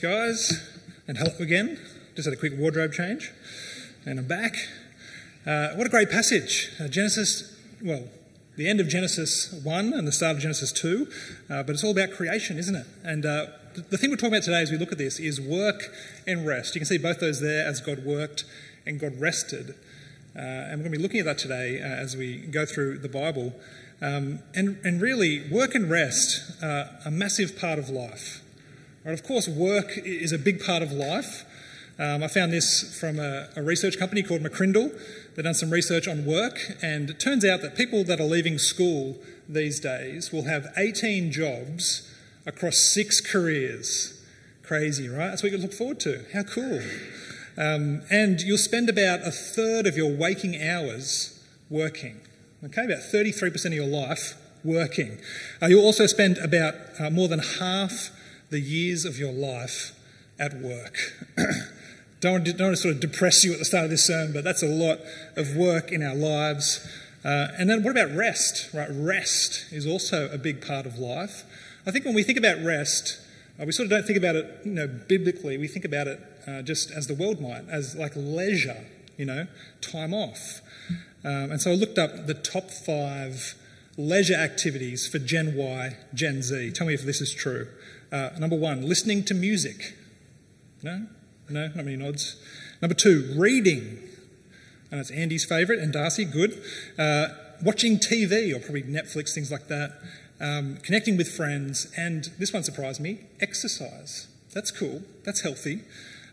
guys, and hello again. Just had a quick wardrobe change, and I'm back. Uh, what a great passage. Uh, Genesis, well, the end of Genesis 1 and the start of Genesis 2, uh, but it's all about creation, isn't it? And uh, the thing we're talking about today as we look at this is work and rest. You can see both those there as God worked and God rested. Uh, and we're going to be looking at that today uh, as we go through the Bible. Um, and, and really, work and rest are a massive part of life. Right, of course, work is a big part of life. Um, I found this from a, a, research company called McCrindle. They've done some research on work, and it turns out that people that are leaving school these days will have 18 jobs across six careers. Crazy, right? That's what you look forward to. How cool. Um, and you'll spend about a third of your waking hours working. Okay, about 33% of your life working. Uh, you'll also spend about uh, more than half the years of your life at work. don't, don't want to sort of depress you at the start of this sermon, but that's a lot of work in our lives. Uh, and then what about rest? Right, rest is also a big part of life. I think when we think about rest, uh, we sort of don't think about it, you know, biblically. We think about it uh, just as the world might, as like leisure, you know, time off. Um, and so I looked up the top five leisure activities for Gen Y, Gen Z. Tell me if this is true. Uh, number one, listening to music. No? No? Not many nods. Number two, reading. And that's Andy's favourite, and Darcy, good. Uh, watching TV, or probably Netflix, things like that. Um, connecting with friends, and this one surprised me exercise. That's cool, that's healthy.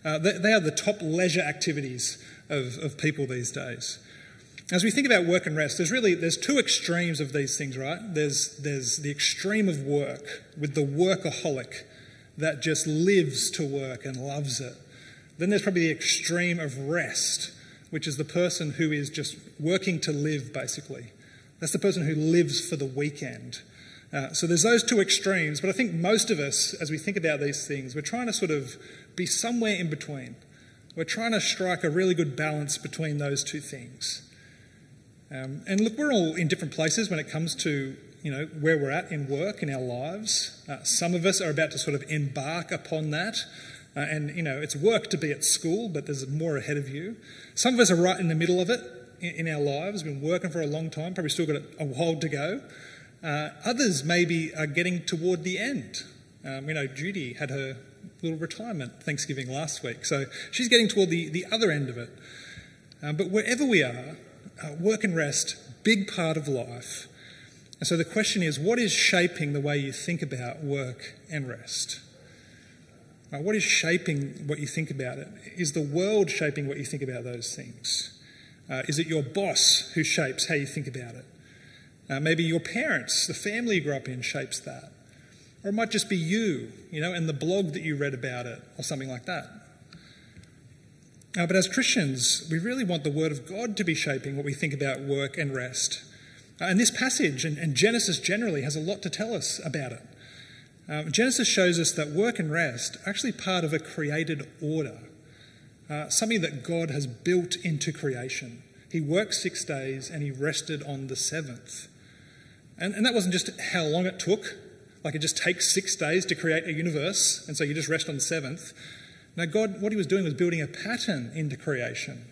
Uh, they, they, are the top leisure activities of, of people these days. As we think about work and rest, there's really there's two extremes of these things, right? There's there's the extreme of work with the workaholic that just lives to work and loves it. Then there's probably the extreme of rest, which is the person who is just working to live, basically. That's the person who lives for the weekend. Uh, so there's those two extremes, but I think most of us, as we think about these things, we're trying to sort of be somewhere in between. We're trying to strike a really good balance between those two things. Um, and look, we're all in different places when it comes to you know where we're at in work in our lives. Uh, some of us are about to sort of embark upon that, uh, and you know it's work to be at school, but there's more ahead of you. Some of us are right in the middle of it in, in our lives. Been working for a long time, probably still got a, a while to go. Uh, others maybe are getting toward the end. Um, you know, Judy had her little retirement Thanksgiving last week, so she's getting toward the, the other end of it. Um, but wherever we are, uh, work and rest, big part of life. And so the question is what is shaping the way you think about work and rest? Uh, what is shaping what you think about it? Is the world shaping what you think about those things? Uh, is it your boss who shapes how you think about it? Uh, maybe your parents, the family you grew up in, shapes that. Or it might just be you, you know, and the blog that you read about it, or something like that. Uh, but as Christians, we really want the Word of God to be shaping what we think about work and rest. Uh, and this passage, and, and, Genesis generally, has a lot to tell us about it. Uh, Genesis shows us that work and rest are actually part of a created order, uh, something that God has built into creation. He worked six days and he rested on the seventh. And, and that wasn't just how long it took, like it just takes six days to create a universe, and so you just rest on the seventh. Now, God, what He was doing was building a pattern into creation.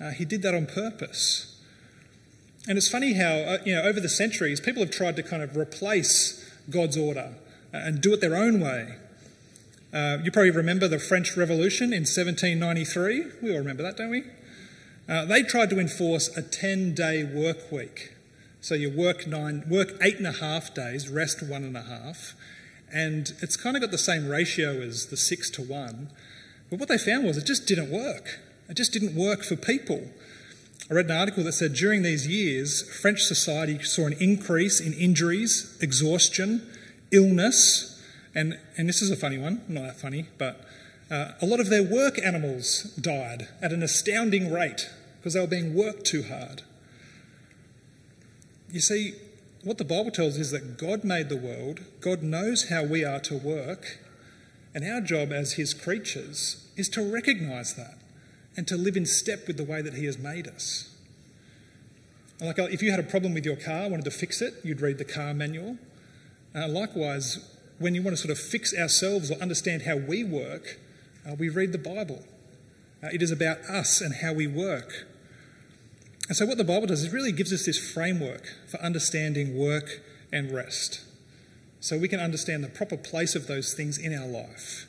Uh, he did that on purpose. And it's funny how, uh, you know, over the centuries, people have tried to kind of replace God's order uh, and do it their own way. Uh, you probably remember the French Revolution in 1793. We all remember that, don't we? Uh, they tried to enforce a 10 day work week. So you work nine, work eight and a half days, rest one and a half, and it's kind of got the same ratio as the six to one. But what they found was it just didn't work. It just didn't work for people. I read an article that said during these years, French society saw an increase in injuries, exhaustion, illness, and, and this is a funny one, not that funny, but uh, a lot of their work animals died at an astounding rate because they were being worked too hard. You see, what the Bible tells is that God made the world, God knows how we are to work, and our job as His creatures is to recognize that and to live in step with the way that He has made us. Like if you had a problem with your car, wanted to fix it, you'd read the car manual. Uh, likewise, when you want to sort of fix ourselves or understand how we work, uh, we read the Bible. Uh, it is about us and how we work. And so, what the Bible does is really gives us this framework for understanding work and rest. So we can understand the proper place of those things in our life.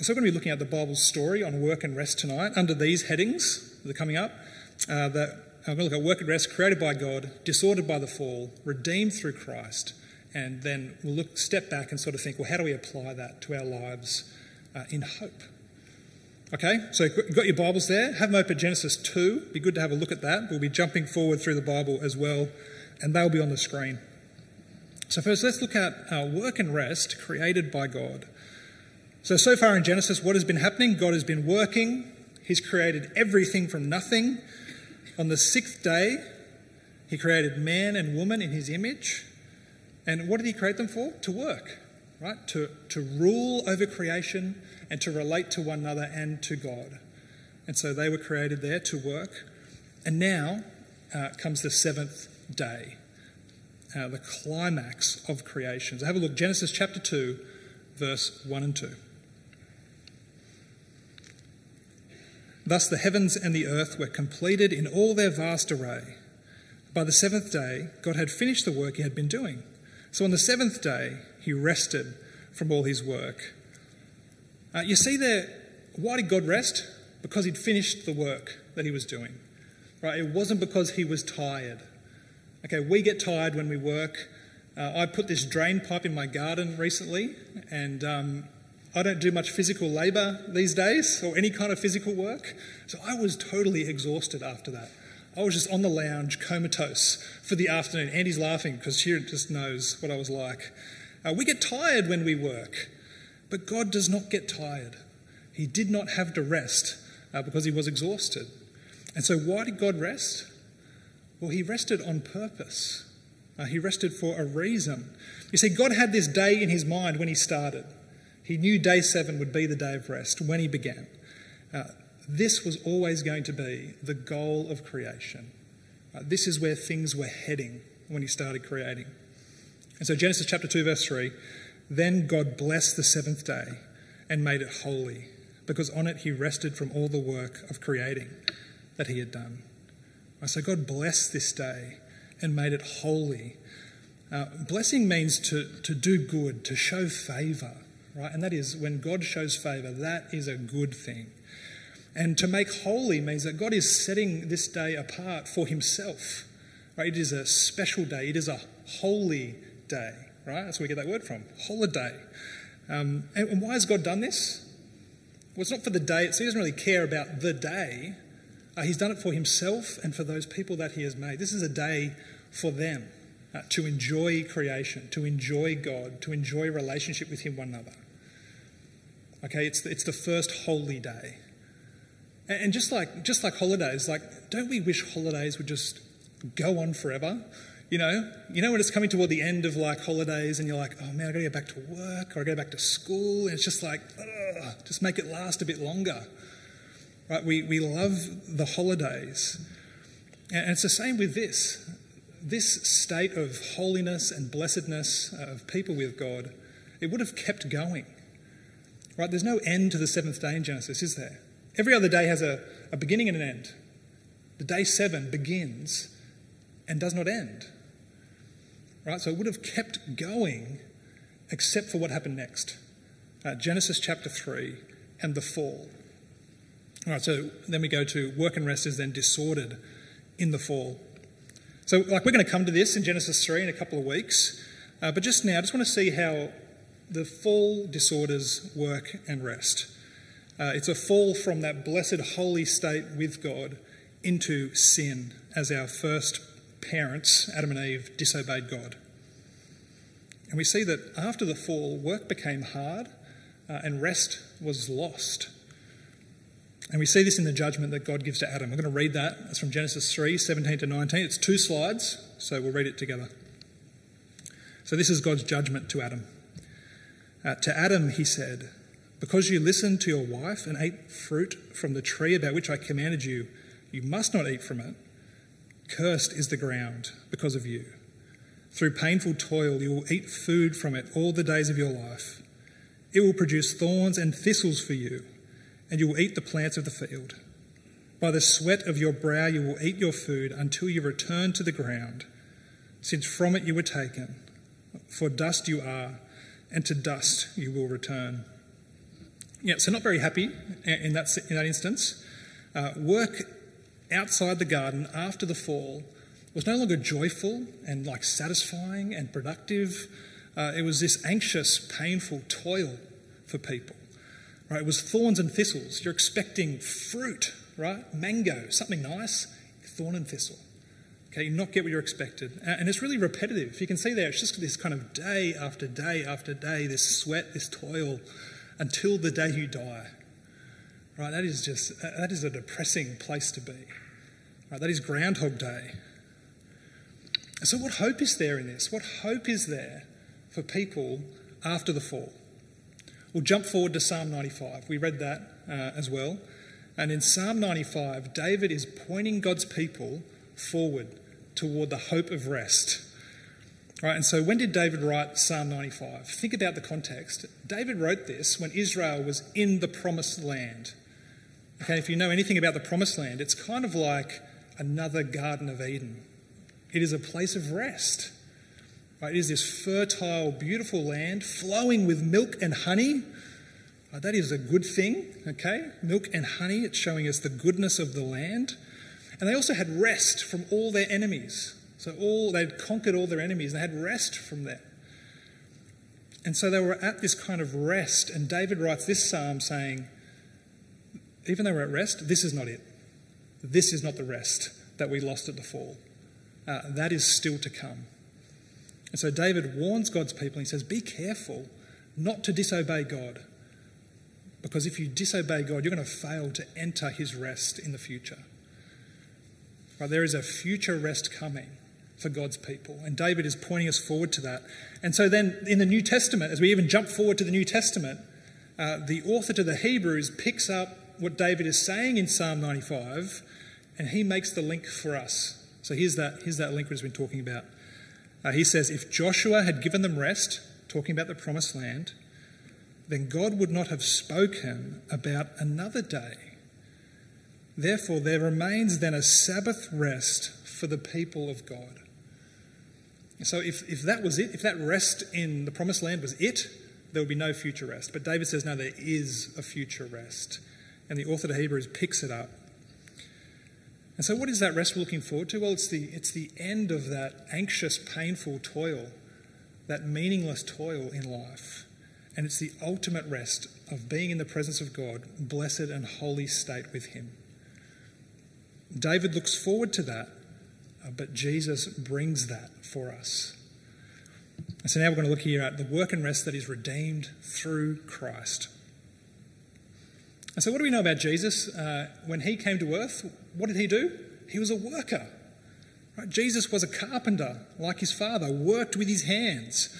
So, we're going to be looking at the Bible's story on work and rest tonight under these headings that are coming up. Uh, that I'm going to look at work and rest created by God, disordered by the fall, redeemed through Christ, and then we'll look step back and sort of think, well, how do we apply that to our lives uh, in hope? Okay, so you've got your Bibles there. Have them open Genesis 2. Be good to have a look at that. We'll be jumping forward through the Bible as well, and they'll be on the screen. So, first, let's look at our work and rest created by God. So, so far in Genesis, what has been happening? God has been working, He's created everything from nothing. On the sixth day, He created man and woman in His image. And what did He create them for? To work, right? To, to rule over creation and to relate to one another and to God. And so they were created there to work. And now uh, comes the seventh day, uh, the climax of creation. So have a look, Genesis chapter 2, verse 1 and 2. Thus the heavens and the earth were completed in all their vast array. By the seventh day, God had finished the work he had been doing. So on the seventh day, he rested from all his work. Uh, you see there, why did God rest? Because he'd finished the work that he was doing. Right? It wasn't because he was tired. Okay, we get tired when we work. Uh, I put this drain pipe in my garden recently, and um, I don't do much physical labour these days or any kind of physical work. So I was totally exhausted after that. I was just on the lounge, comatose for the afternoon. Andy's laughing because she just knows what I was like. Uh, we get tired when we work. But God does not get tired. He did not have to rest uh, because he was exhausted. And so, why did God rest? Well, he rested on purpose. Uh, he rested for a reason. You see, God had this day in his mind when he started. He knew day seven would be the day of rest when he began. Uh, this was always going to be the goal of creation. Uh, this is where things were heading when he started creating. And so, Genesis chapter 2, verse 3 then God blessed the seventh day and made it holy, because on it he rested from all the work of creating that he had done. So God blessed this day and made it holy. Uh, blessing means to, to do good, to show favour, right? And that is when God shows favour, that is a good thing. And to make holy means that God is setting this day apart for himself. Right? It is a special day, it is a holy day right? That's where we get that word from holiday. Um, and, and, why has God done this? Well, it's not for the day, so He doesn't really care about the day. Uh, he's done it for Himself and for those people that He has made. This is a day for them uh, to enjoy creation, to enjoy God, to enjoy relationship with Him, one another. Okay, it's the, it's the first holy day. And, and just like just like holidays, like don't we wish holidays would just go on forever? You know, you know when it's coming toward the end of like holidays and you're like, oh man, I gotta get back to work or I gotta go back to school, and it's just like, ugh, just make it last a bit longer. Right? We we love the holidays. And it's the same with this. This state of holiness and blessedness of people with God, it would have kept going. Right? There's no end to the seventh day in Genesis, is there? Every other day has a, a beginning and an end. The day seven begins and does not end. Right? So it would have kept going except for what happened next. Uh, Genesis chapter 3 and the fall. All right, so then we go to work and rest is then disordered in the fall. So, like, we're going to come to this in Genesis 3 in a couple of weeks. Uh, but just now, I just want to see how the fall disorders work and rest. Uh, it's a fall from that blessed holy state with God into sin as our first parents, Adam and Eve, disobeyed God. And we see that after the fall, work became hard uh, and rest was lost. And we see this in the judgment that God gives to Adam. I'm going to read that. It's from Genesis 3 17 to 19. It's two slides, so we'll read it together. So, this is God's judgment to Adam. Uh, to Adam, he said, Because you listened to your wife and ate fruit from the tree about which I commanded you, you must not eat from it. Cursed is the ground because of you. Through painful toil, you will eat food from it all the days of your life. It will produce thorns and thistles for you, and you will eat the plants of the field. By the sweat of your brow, you will eat your food until you return to the ground, since from it you were taken. For dust you are, and to dust you will return. Yeah, so not very happy in that, in that instance. Uh, work outside the garden after the fall was no longer joyful and like satisfying and productive. Uh, it was this anxious, painful toil for people. Right? It was thorns and thistles. You're expecting fruit, right? Mango, something nice, thorn and thistle. Okay, you not get what you're expected. And it's really repetitive. You can see there, it's just this kind of day after day after day, this sweat, this toil, until the day you die. Right? That is just, that is a depressing place to be. Right? That is Groundhog Day. So, what hope is there in this? What hope is there for people after the fall? We'll jump forward to Psalm 95. We read that uh, as well. And in Psalm 95, David is pointing God's people forward toward the hope of rest. Right, and so when did David write Psalm 95? Think about the context. David wrote this when Israel was in the promised land. Okay, if you know anything about the promised land, it's kind of like another Garden of Eden. It is a place of rest. Right? It is this fertile, beautiful land flowing with milk and honey. Uh, that is a good thing, okay? Milk and honey, it's showing us the goodness of the land. And they also had rest from all their enemies. So all they'd conquered all their enemies, they had rest from them. And so they were at this kind of rest, and David writes this psalm saying, even though we're at rest, this is not it. This is not the rest that we lost at the fall uh, that is still to come. And so David warns God's people. He says, Be careful not to disobey God. Because if you disobey God, you're going to fail to enter his rest in the future. Right, there is a future rest coming for God's people. And David is pointing us forward to that. And so then in the New Testament, as we even jump forward to the New Testament, uh, the author to the Hebrews picks up what David is saying in Psalm 95 and he makes the link for us. So here's that, here's that link we've been talking about. Uh, he says, If Joshua had given them rest, talking about the promised land, then God would not have spoken about another day. Therefore, there remains then a Sabbath rest for the people of God. So, if, if that was it, if that rest in the promised land was it, there would be no future rest. But David says, no, there is a future rest. And the author of Hebrews picks it up and so, what is that rest we're looking forward to? Well, it's the, it's the end of that anxious, painful toil, that meaningless toil in life. And it's the ultimate rest of being in the presence of God, blessed and holy state with Him. David looks forward to that, uh, but Jesus brings that for us. And so now we're going to look here at the work and rest that is redeemed through Christ. And so, what do we know about Jesus? Uh, when he came to earth, what did he do? He was a worker. Right? Jesus was a carpenter, like his father, worked with his hands.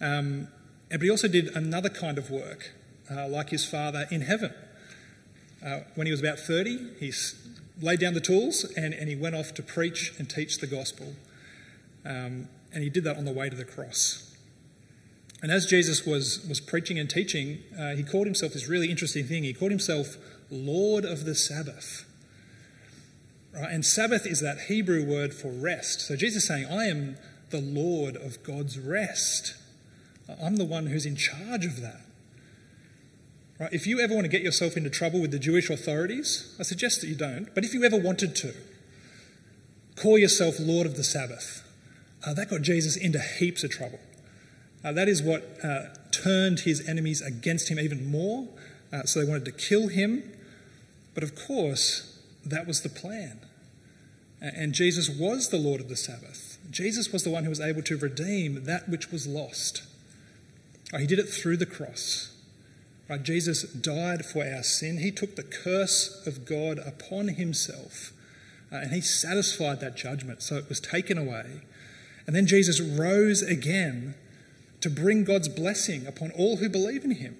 Um, but he also did another kind of work, uh, like his father in heaven. Uh, when he was about 30, he laid down the tools and, and he went off to preach and teach the gospel. Um, and he did that on the way to the cross. And as Jesus was, was preaching and teaching, uh, he called himself this really interesting thing. He called himself Lord of the Sabbath. Right? And Sabbath is that Hebrew word for rest. So Jesus is saying, I am the Lord of God's rest. I'm the one who's in charge of that. Right? If you ever want to get yourself into trouble with the Jewish authorities, I suggest that you don't, but if you ever wanted to, call yourself Lord of the Sabbath. Uh, that got Jesus into heaps of trouble. Uh, that is what uh, turned his enemies against him even more. Uh, so they wanted to kill him. But of course, that was the plan. And Jesus was the Lord of the Sabbath. Jesus was the one who was able to redeem that which was lost. Uh, he did it through the cross. Uh, Jesus died for our sin. He took the curse of God upon himself. Uh, and he satisfied that judgment. So it was taken away. And then Jesus rose again to bring God's blessing upon all who believe in him.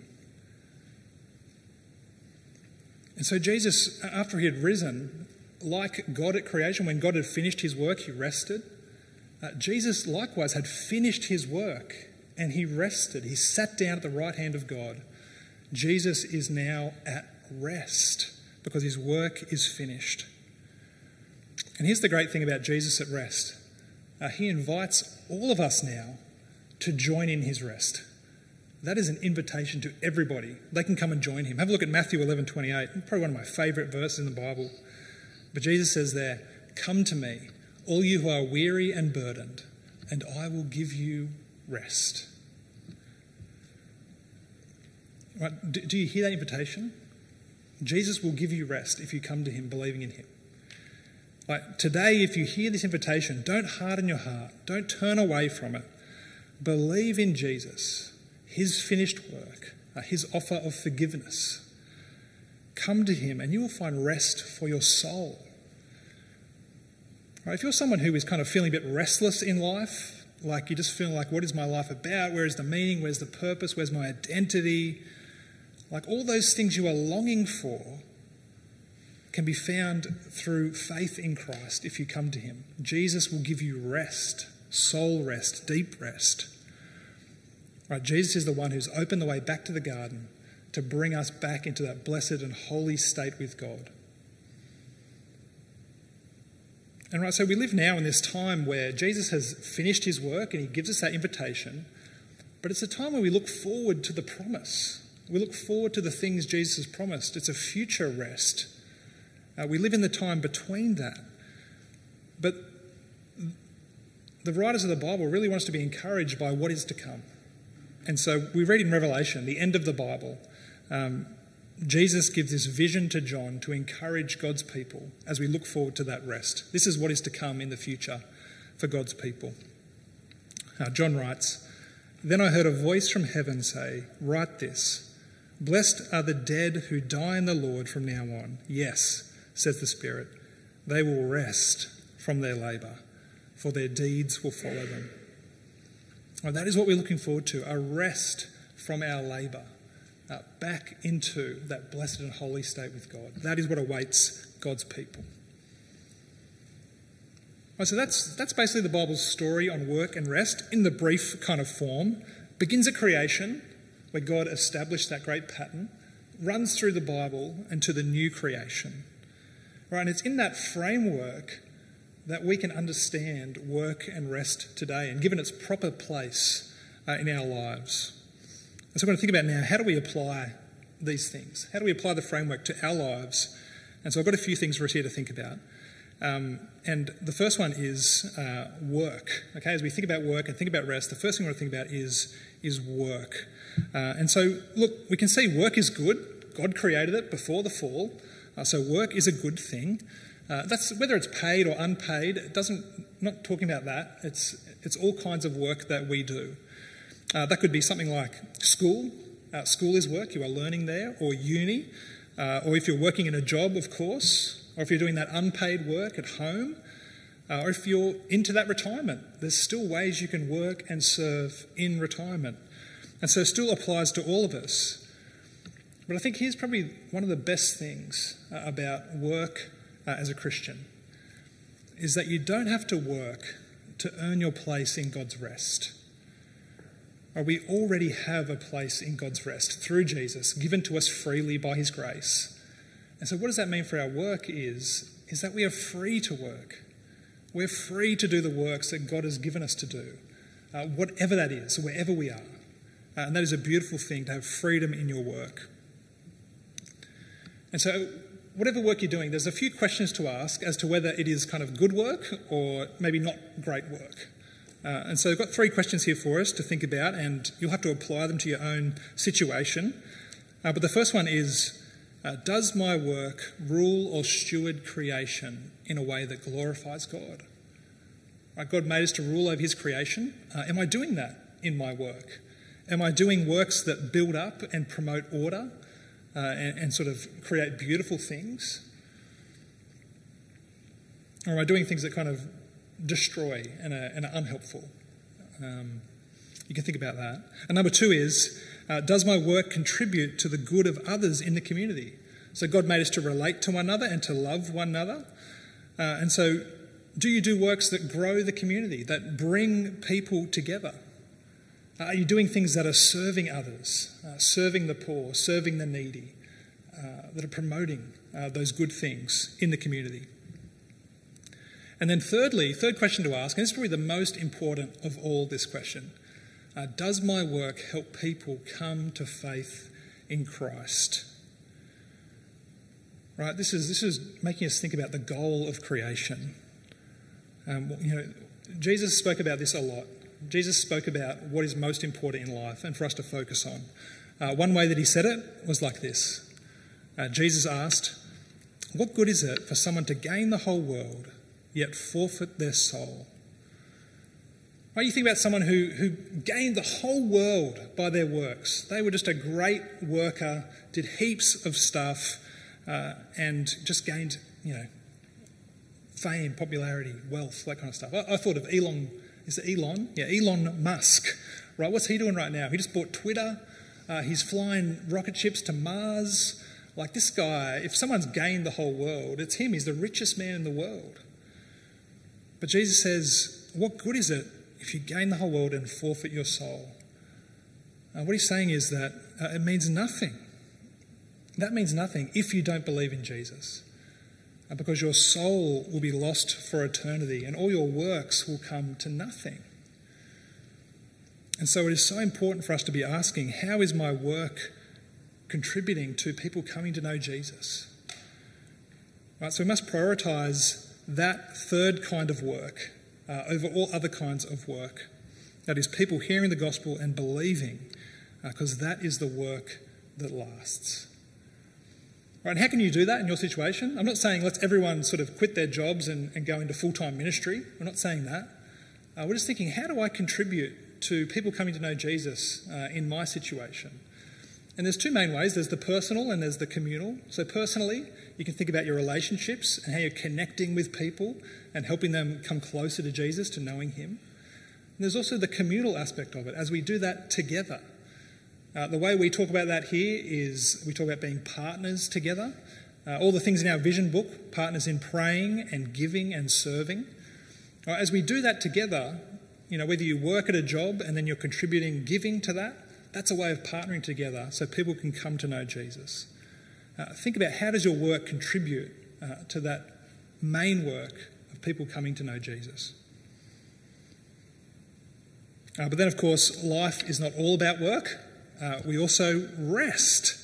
And so, Jesus, after he had risen, like God at creation, when God had finished his work, he rested. Uh, Jesus likewise had finished his work and he rested. He sat down at the right hand of God. Jesus is now at rest because his work is finished. And here's the great thing about Jesus at rest uh, he invites all of us now to join in his rest. That is an invitation to everybody. They can come and join him. Have a look at Matthew 11 28, probably one of my favourite verses in the Bible. But Jesus says there, Come to me, all you who are weary and burdened, and I will give you rest. Right, do, do you hear that invitation? Jesus will give you rest if you come to him believing in him. Like today, if you hear this invitation, don't harden your heart, don't turn away from it. Believe in Jesus, his finished work, uh, his offer of forgiveness. Come to him and you will find rest for your soul. Right, if you're someone who is kind of feeling a bit restless in life, like you're just feeling like, what is my life about? Where is the meaning? Where's the purpose? Where's my identity? Like all those things you are longing for can be found through faith in Christ if you come to Him. Jesus will give you rest, soul rest, deep rest. Right, Jesus is the one who's opened the way back to the garden to bring us back into that blessed and holy state with God. And right, so we live now in this time where Jesus has finished his work and he gives us that invitation, but it's a time where we look forward to the promise. We look forward to the things Jesus has promised. It's a future rest. Uh, we live in the time between that. But the writers of the Bible really want us to be encouraged by what is to come. And so we read in Revelation, the end of the Bible, um, Jesus gives this vision to John to encourage God's people as we look forward to that rest. This is what is to come in the future for God's people. Uh, John writes, Then I heard a voice from heaven say, Write this Blessed are the dead who die in the Lord from now on. Yes, says the Spirit, they will rest from their labour, for their deeds will follow them. Well, that is what we're looking forward to a rest from our labour, uh, back into that blessed and holy state with God. That is what awaits God's people. Right, so that's, that's basically the Bible's story on work and rest in the brief kind of form. Begins at creation, where God established that great pattern, runs through the Bible and to the new creation. Right, and it's in that framework that we can understand work and rest today and given its proper place uh, in our lives. And so we're going to think about now how do we apply these things? How do we apply the framework to our lives? And so I've got a few things for us here to think about. Um, and the first one is uh, work. Okay, as we think about work and think about rest, the first thing we want to think about is, is work. Uh, and so, look, we can see work is good. God created it before the fall. Uh, so work is a good thing. Uh, that's whether it's paid or unpaid. It doesn't. Not talking about that. It's it's all kinds of work that we do. Uh, that could be something like school. Uh, school is work. You are learning there, or uni, uh, or if you're working in a job, of course, or if you're doing that unpaid work at home, uh, or if you're into that retirement. There's still ways you can work and serve in retirement. And so it still applies to all of us. But I think here's probably one of the best things uh, about work uh, as a Christian is that you don't have to work to earn your place in God's rest. We already have a place in God's rest through Jesus, given to us freely by his grace. And so what does that mean for our work is is that we are free to work. We're free to do the works that God has given us to do, uh, whatever that is, wherever we are. Uh, and that is a beautiful thing to have freedom in your work. And so, whatever work you're doing, there's a few questions to ask as to whether it is kind of good work or maybe not great work. Uh, and so, I've got three questions here for us to think about, and you'll have to apply them to your own situation. Uh, but the first one is uh, Does my work rule or steward creation in a way that glorifies God? Right, God made us to rule over His creation. Uh, am I doing that in my work? Am I doing works that build up and promote order uh, and, and, sort of create beautiful things? Or am I doing things that kind of destroy and are, and are unhelpful? Um, you can think about that. And number two is uh, Does my work contribute to the good of others in the community? So God made us to relate to one another and to love one another. Uh, and so do you do works that grow the community, that bring people together? Are you doing things that are serving others, uh, serving the poor, serving the needy, uh, that are promoting uh, those good things in the community? And then, thirdly, third question to ask, and this is probably the most important of all this question uh, Does my work help people come to faith in Christ? Right, this is, this is making us think about the goal of creation. Um, you know, Jesus spoke about this a lot. Jesus spoke about what is most important in life and for us to focus on. Uh, one way that he said it was like this uh, Jesus asked, What good is it for someone to gain the whole world yet forfeit their soul? Right, you think about someone who, who gained the whole world by their works. They were just a great worker, did heaps of stuff, uh, and just gained, you know, fame, popularity, wealth, that kind of stuff. I, I thought of Elon, is it Elon? Yeah, Elon Musk, right? What's he doing right now? He just bought Twitter. Uh, he's flying rocket ships to Mars. Like this guy, if someone's gained the whole world, it's him. He's the richest man in the world. But Jesus says, What good is it if you gain the whole world and forfeit your soul? Uh, what he's saying is that uh, it means nothing. That means nothing if you don't believe in Jesus. Because your soul will be lost for eternity and all your works will come to nothing. And so it is so important for us to be asking how is my work contributing to people coming to know Jesus? Right, so we must prioritize that third kind of work uh, over all other kinds of work. That is, people hearing the gospel and believing, because uh, that is the work that lasts. Right, how can you do that in your situation? I'm not saying let's everyone sort of quit their jobs and, and go into full time ministry. We're not saying that. Uh, we're just thinking, how do I contribute to people coming to know Jesus uh, in my situation? And there's two main ways there's the personal and there's the communal. So, personally, you can think about your relationships and how you're connecting with people and helping them come closer to Jesus, to knowing Him. And there's also the communal aspect of it as we do that together. Uh, the way we talk about that here is we talk about being partners together. Uh, all the things in our vision book, partners in praying and giving and serving. Uh, as we do that together, you know, whether you work at a job and then you're contributing giving to that, that's a way of partnering together so people can come to know Jesus. Uh, think about how does your work contribute uh, to that main work of people coming to know Jesus. Uh, but then, of course, life is not all about work uh, we also rest.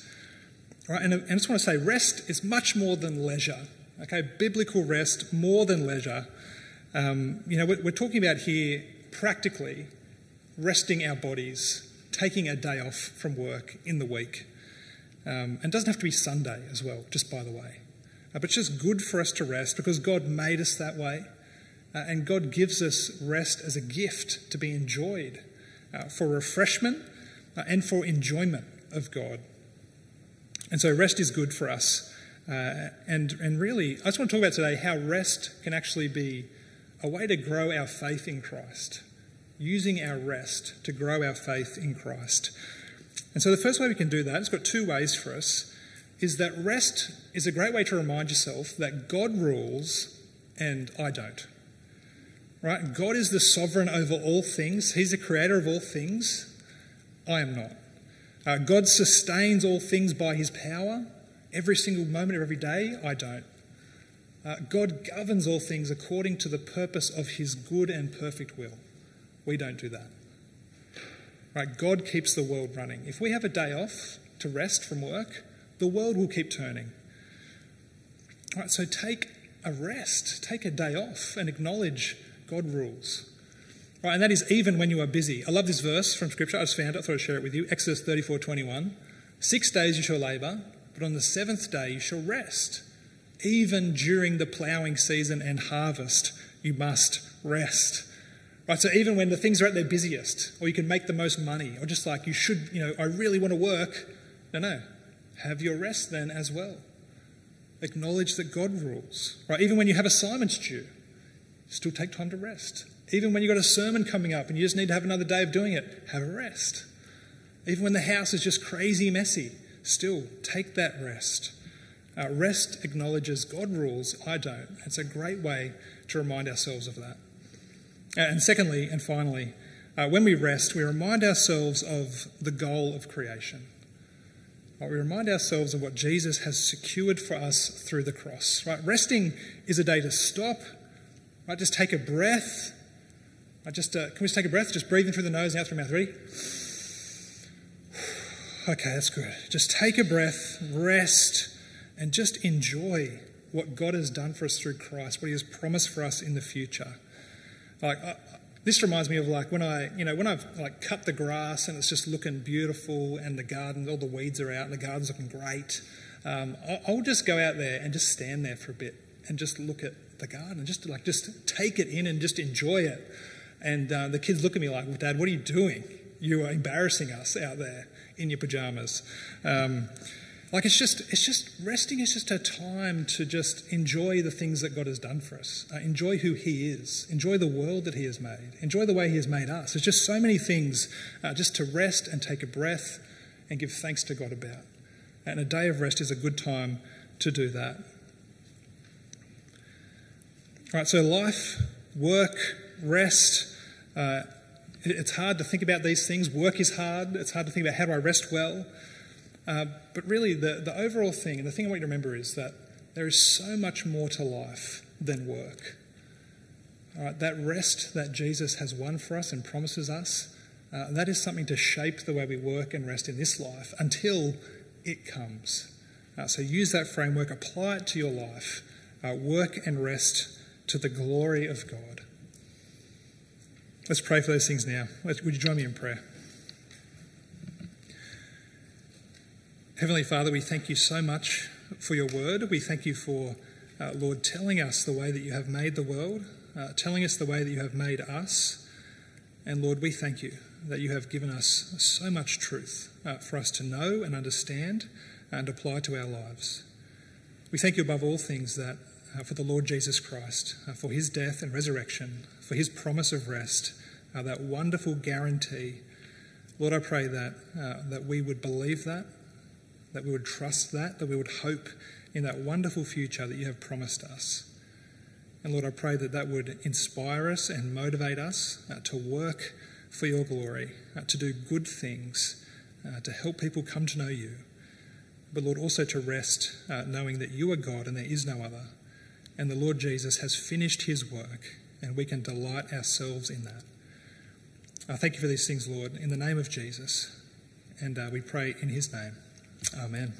Right? And, and I just want to say, rest is much more than leisure. Okay, biblical rest more than leisure. Um, you know, we're, we're talking about here practically resting our bodies, taking a day off from work in the week. Um, and doesn't have to be Sunday as well, just by the way. Uh, but it's just good for us to rest because God made us that way. Uh, and God gives us rest as a gift to be enjoyed uh, for refreshment and for enjoyment of God. And so rest is good for us. Uh, and, and really, I just want to talk about today how rest can actually be a way to grow our faith in Christ, using our rest to grow our faith in Christ. And so the first way we can do that, it's got two ways for us, is that rest is a great way to remind yourself that God rules and I don't. Right? God is the sovereign over all things, He's the creator of all things. I am not. Uh, God sustains all things by his power every single moment of every day. I don't. Uh, God governs all things according to the purpose of his good and perfect will. We don't do that. Right? God keeps the world running. If we have a day off to rest from work, the world will keep turning. Right, so take a rest, take a day off, and acknowledge God rules. Right, and that is even when you are busy. I love this verse from Scripture. I just found it. I thought I'd share it with you. Exodus 34 21. Six days you shall labour, but on the seventh day you shall rest. Even during the ploughing season and harvest, you must rest. Right, so even when the things are at their busiest, or you can make the most money, or just like you should, you know, I really want to work. No, no. Have your rest then as well. Acknowledge that God rules. Right, even when you have assignments due, still take time to rest. Even when you've got a sermon coming up and you just need to have another day of doing it, have a rest. Even when the house is just crazy messy, still take that rest. Uh, rest acknowledges God rules, I don't. It's a great way to remind ourselves of that. And secondly, and finally, uh, when we rest, we remind ourselves of the goal of creation. Right, we remind ourselves of what Jesus has secured for us through the cross. Right? Resting is a day to stop, right? just take a breath. Right? Just, uh, can we just take a breath? Just breathing through the nose and out through mouth. Ready? Okay, that's good. Just take a breath, rest, and just enjoy what God has done for us through Christ, what He has promised for us in the future. Like, uh, this reminds me of like when I, you know, when I've like cut the grass and it's just looking beautiful and the garden, all the weeds are out and the garden's looking great. Um, I'll just go out there and just stand there for a bit and just look at the garden, and just like just take it in and just enjoy it. And uh, the kids look at me like, well, "Dad, what are you doing? You are embarrassing us out there in your pajamas." Um, like it's just, it's just resting is just a time to just enjoy the things that God has done for us. Uh, enjoy who He is. Enjoy the world that He has made. Enjoy the way He has made us. There's just so many things uh, just to rest and take a breath and give thanks to God about. And a day of rest is a good time to do that. All right, so life, work, rest. Uh, it's hard to think about these things. Work is hard. It's hard to think about how do I rest well. Uh, but really, the, the overall thing, and the thing I want you to remember is that there is so much more to life than work. All right, that rest that Jesus has won for us and promises us, uh, that is something to shape the way we work and rest in this life until it comes. Uh, so use that framework, apply it to your life, uh, work and rest to the glory of God. Let's pray for those things now. Would you join me in prayer? Heavenly Father, we thank you so much for your word. We thank you for, uh, Lord, telling us the way that you have made the world, uh, telling us the way that you have made us. And Lord, we thank you that you have given us so much truth uh, for us to know and understand and apply to our lives. We thank you above all things that uh, for the Lord Jesus Christ, uh, for his death and resurrection, for his promise of rest, uh, that wonderful guarantee. Lord, I pray that, that we would believe that that we would trust that, that we would hope in that wonderful future that you have promised us. And Lord, I pray that that would inspire us and motivate us uh, to work for your glory, uh, to do good things, uh, to help people come to know you. But Lord, also to rest uh, knowing that you are God and there is no other. And the Lord Jesus has finished his work, and we can delight ourselves in that. I thank you for these things, Lord, in the name of Jesus. And uh, we pray in his name. Amen.